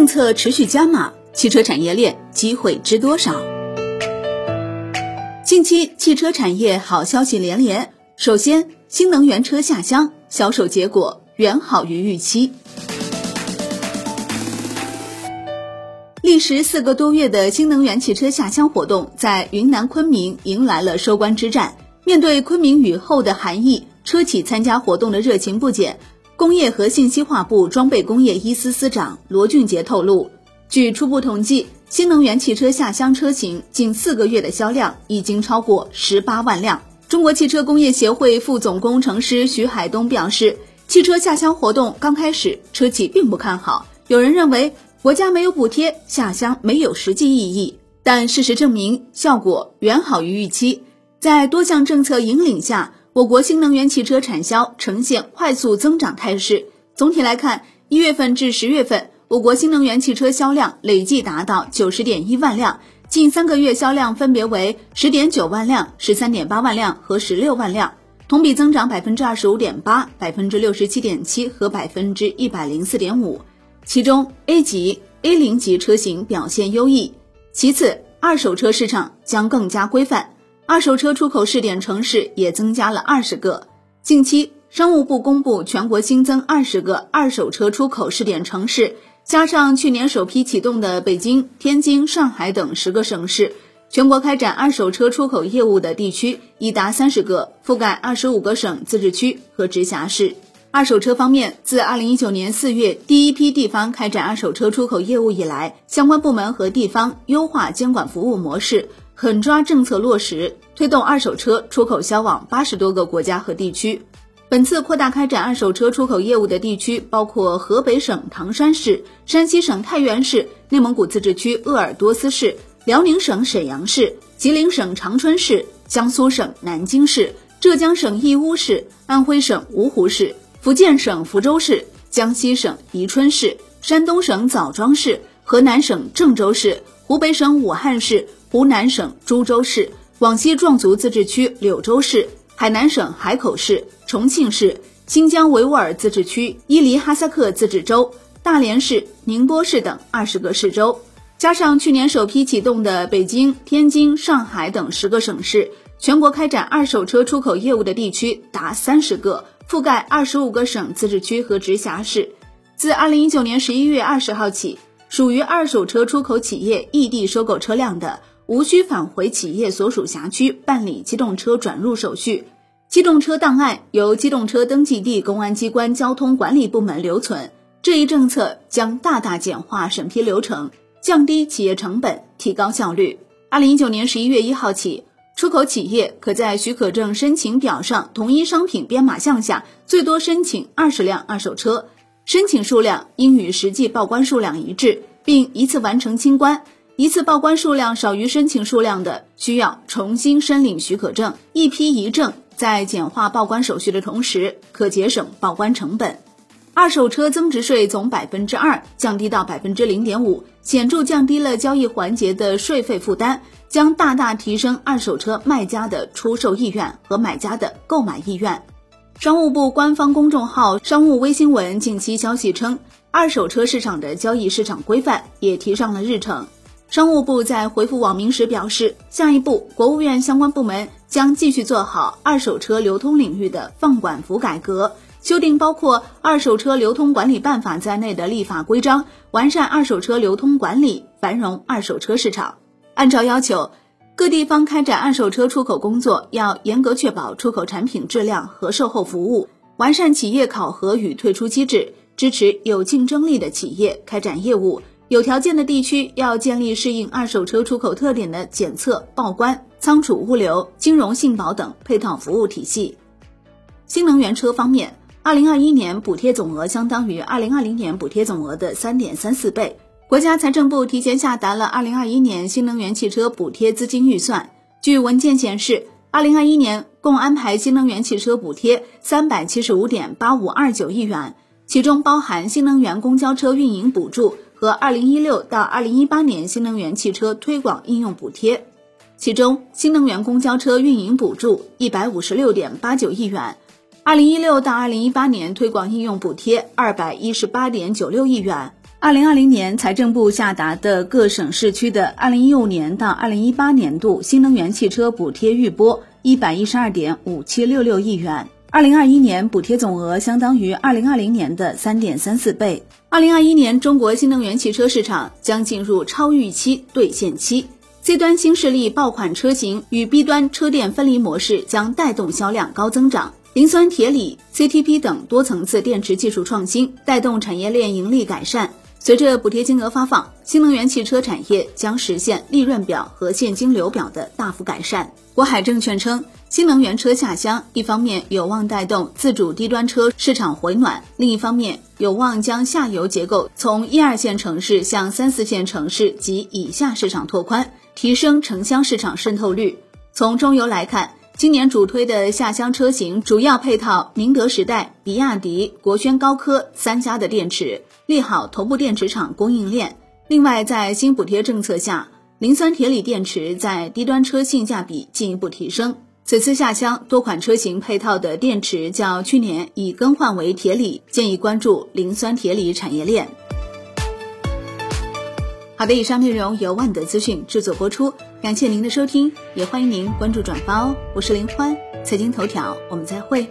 政策持续加码，汽车产业链机会知多少？近期汽车产业好消息连连。首先，新能源车下乡销售结果远好于预期。历时四个多月的新能源汽车下乡活动，在云南昆明迎来了收官之战。面对昆明雨后的寒意，车企参加活动的热情不减。工业和信息化部装备工业一司司长罗俊杰透露，据初步统计，新能源汽车下乡车型近四个月的销量已经超过十八万辆。中国汽车工业协会副总工程师徐海东表示，汽车下乡活动刚开始，车企并不看好，有人认为国家没有补贴，下乡没有实际意义。但事实证明，效果远好于预期。在多项政策引领下，我国新能源汽车产销呈现快速增长态势。总体来看，一月份至十月份，我国新能源汽车销量累计达到九十点一万辆。近三个月销量分别为十点九万辆、十三点八万辆和十六万辆，同比增长百分之二十五点八、百分之六十七点七和百分之一百零四点五。其中 A 级、A 零级车型表现优异。其次，二手车市场将更加规范，二手车出口试点城市也增加了二十个。近期，商务部公布全国新增二十个二手车出口试点城市。加上去年首批启动的北京、天津、上海等十个省市，全国开展二手车出口业务的地区已达三十个，覆盖二十五个省、自治区和直辖市。二手车方面，自二零一九年四月第一批地方开展二手车出口业务以来，相关部门和地方优化监管服务模式，狠抓政策落实，推动二手车出口销往八十多个国家和地区。本次扩大开展二手车出口业务的地区包括河北省唐山市、山西省太原市、内蒙古自治区鄂尔多斯市、辽宁省沈阳市、吉林省长春市、江苏省南京市、浙江省义乌市、安徽省芜湖市、福建省福州市、江西省宜春市、山东省枣庄市、河南省郑州市、湖北省武汉市、湖南省株洲市、广西壮族自治区柳州市。海南省海口市、重庆市、新疆维吾尔自治区伊犁哈萨克自治州、大连市、宁波市等二十个市州，加上去年首批启动的北京、天津、上海等十个省市，全国开展二手车出口业务的地区达三十个，覆盖二十五个省、自治区和直辖市。自二零一九年十一月二十号起，属于二手车出口企业异地收购车辆的。无需返回企业所属辖区办理机动车转入手续，机动车档案由机动车登记地公安机关交通管理部门留存。这一政策将大大简化审批流程，降低企业成本，提高效率。二零一九年十一月一号起，出口企业可在许可证申请表上同一商品编码项下，最多申请二十辆二手车，申请数量应与实际报关数量一致，并一次完成清关。一次报关数量少于申请数量的，需要重新申领许可证。一批一证，在简化报关手续的同时，可节省报关成本。二手车增值税从百分之二降低到百分之零点五，显著降低了交易环节的税费负担，将大大提升二手车卖家的出售意愿和买家的购买意愿。商务部官方公众号“商务微新闻”近期消息称，二手车市场的交易市场规范也提上了日程。商务部在回复网民时表示，下一步国务院相关部门将继续做好二手车流通领域的放管服改革，修订包括《二手车流通管理办法》在内的立法规章，完善二手车流通管理，繁荣二手车市场。按照要求，各地方开展二手车出口工作要严格确保出口产品质量和售后服务，完善企业考核与退出机制，支持有竞争力的企业开展业务。有条件的地区要建立适应二手车出口特点的检测、报关、仓储物流、金融信保等配套服务体系。新能源车方面，二零二一年补贴总额相当于二零二零年补贴总额的三点三四倍。国家财政部提前下达了二零二一年新能源汽车补贴资金预算。据文件显示，二零二一年共安排新能源汽车补贴三百七十五点八五二九亿元，其中包含新能源公交车运营补助。和二零一六到二零一八年新能源汽车推广应用补贴，其中新能源公交车运营补助一百五十六点八九亿元，二零一六到二零一八年推广应用补贴二百一十八点九六亿元，二零二零年，财政部下达的各省市区的二零一五年到二零一八年度新能源汽车补贴预拨一百一十二点五七六六亿元。二零二一年补贴总额相当于二零二零年的三点三四倍。二零二一年，中国新能源汽车市场将进入超预期兑现期。C 端新势力爆款车型与 B 端车电分离模式将带动销量高增长。磷酸铁锂、CTP 等多层次电池技术创新带动产业链盈利改善。随着补贴金额发放，新能源汽车产业将实现利润表和现金流表的大幅改善。国海证券称，新能源车下乡一方面有望带动自主低端车市场回暖，另一方面有望将下游结构从一二线城市向三四线城市及以下市场拓宽。提升城乡市场渗透率。从中游来看，今年主推的下乡车型主要配套宁德时代、比亚迪、国轩高科三家的电池，利好头部电池厂供应链。另外，在新补贴政策下，磷酸铁锂电池在低端车性价比进一步提升。此次下乡多款车型配套的电池较去年已更换为铁锂，建议关注磷酸铁锂产业链。好的，以上内容由万德资讯制作播出，感谢您的收听，也欢迎您关注转发哦。我是林欢，财经头条，我们再会。